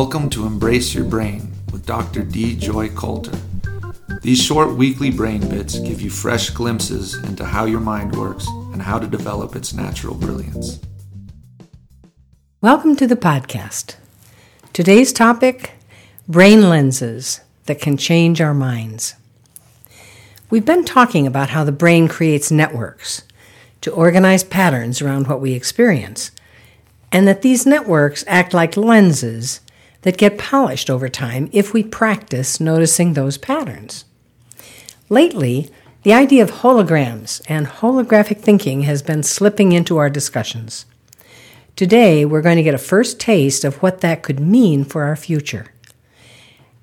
Welcome to Embrace Your Brain with Dr. D. Joy Coulter. These short weekly brain bits give you fresh glimpses into how your mind works and how to develop its natural brilliance. Welcome to the podcast. Today's topic brain lenses that can change our minds. We've been talking about how the brain creates networks to organize patterns around what we experience, and that these networks act like lenses that get polished over time if we practice noticing those patterns. Lately, the idea of holograms and holographic thinking has been slipping into our discussions. Today, we're going to get a first taste of what that could mean for our future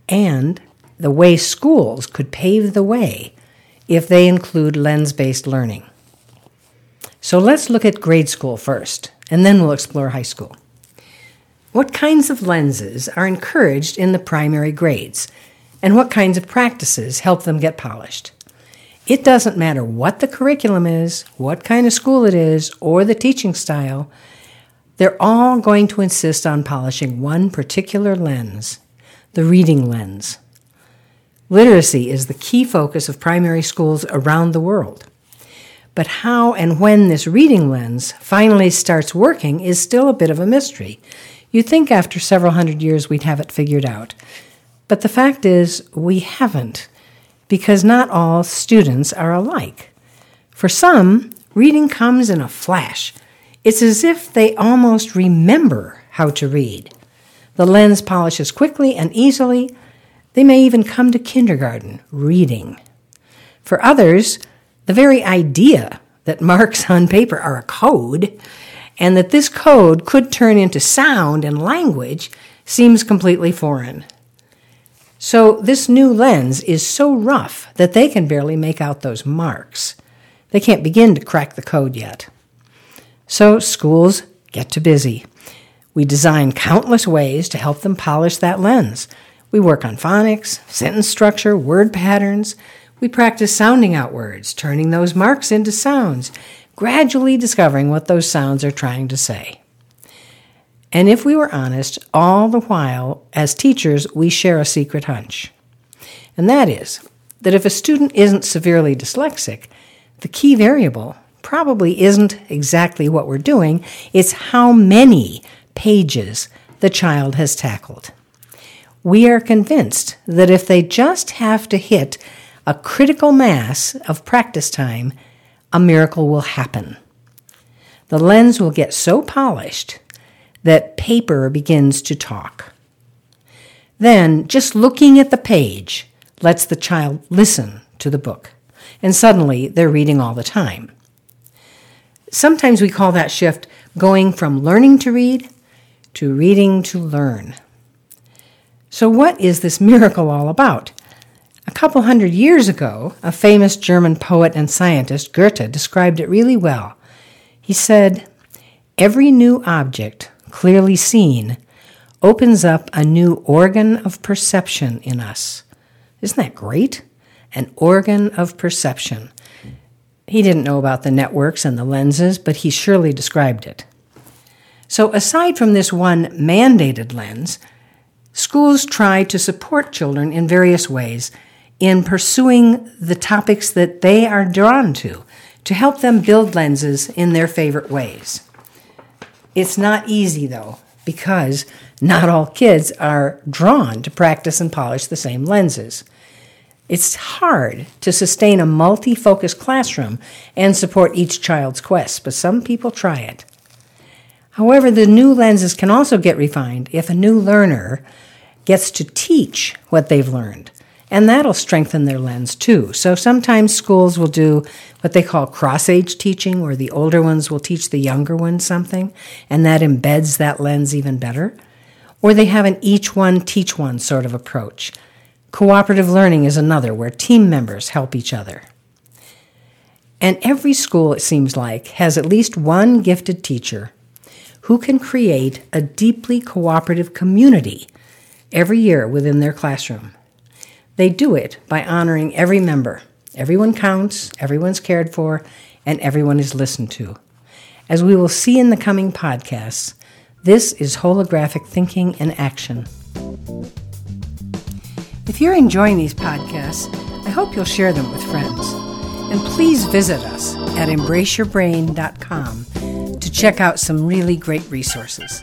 and the way schools could pave the way if they include lens based learning. So let's look at grade school first, and then we'll explore high school. What kinds of lenses are encouraged in the primary grades, and what kinds of practices help them get polished? It doesn't matter what the curriculum is, what kind of school it is, or the teaching style, they're all going to insist on polishing one particular lens the reading lens. Literacy is the key focus of primary schools around the world. But how and when this reading lens finally starts working is still a bit of a mystery. You'd think after several hundred years we'd have it figured out. But the fact is, we haven't, because not all students are alike. For some, reading comes in a flash. It's as if they almost remember how to read. The lens polishes quickly and easily, they may even come to kindergarten reading. For others, the very idea that marks on paper are a code and that this code could turn into sound and language seems completely foreign. So, this new lens is so rough that they can barely make out those marks. They can't begin to crack the code yet. So, schools get to busy. We design countless ways to help them polish that lens we work on phonics, sentence structure, word patterns. We practice sounding out words, turning those marks into sounds, gradually discovering what those sounds are trying to say. And if we were honest, all the while, as teachers, we share a secret hunch. And that is that if a student isn't severely dyslexic, the key variable probably isn't exactly what we're doing, it's how many pages the child has tackled we are convinced that if they just have to hit a critical mass of practice time, a miracle will happen. The lens will get so polished that paper begins to talk. Then, just looking at the page lets the child listen to the book, and suddenly they're reading all the time. Sometimes we call that shift going from learning to read to reading to learn. So, what is this miracle all about? A couple hundred years ago, a famous German poet and scientist, Goethe, described it really well. He said, Every new object, clearly seen, opens up a new organ of perception in us. Isn't that great? An organ of perception. He didn't know about the networks and the lenses, but he surely described it. So, aside from this one mandated lens, Schools try to support children in various ways in pursuing the topics that they are drawn to, to help them build lenses in their favorite ways. It's not easy, though, because not all kids are drawn to practice and polish the same lenses. It's hard to sustain a multi focus classroom and support each child's quest, but some people try it. However, the new lenses can also get refined if a new learner gets to teach what they've learned. And that'll strengthen their lens too. So sometimes schools will do what they call cross age teaching, where the older ones will teach the younger ones something, and that embeds that lens even better. Or they have an each one teach one sort of approach. Cooperative learning is another, where team members help each other. And every school, it seems like, has at least one gifted teacher who can create a deeply cooperative community every year within their classroom. They do it by honoring every member. Everyone counts, everyone's cared for, and everyone is listened to. As we will see in the coming podcasts, this is holographic thinking in action. If you're enjoying these podcasts, I hope you'll share them with friends. And please visit us at embraceyourbrain.com to check out some really great resources.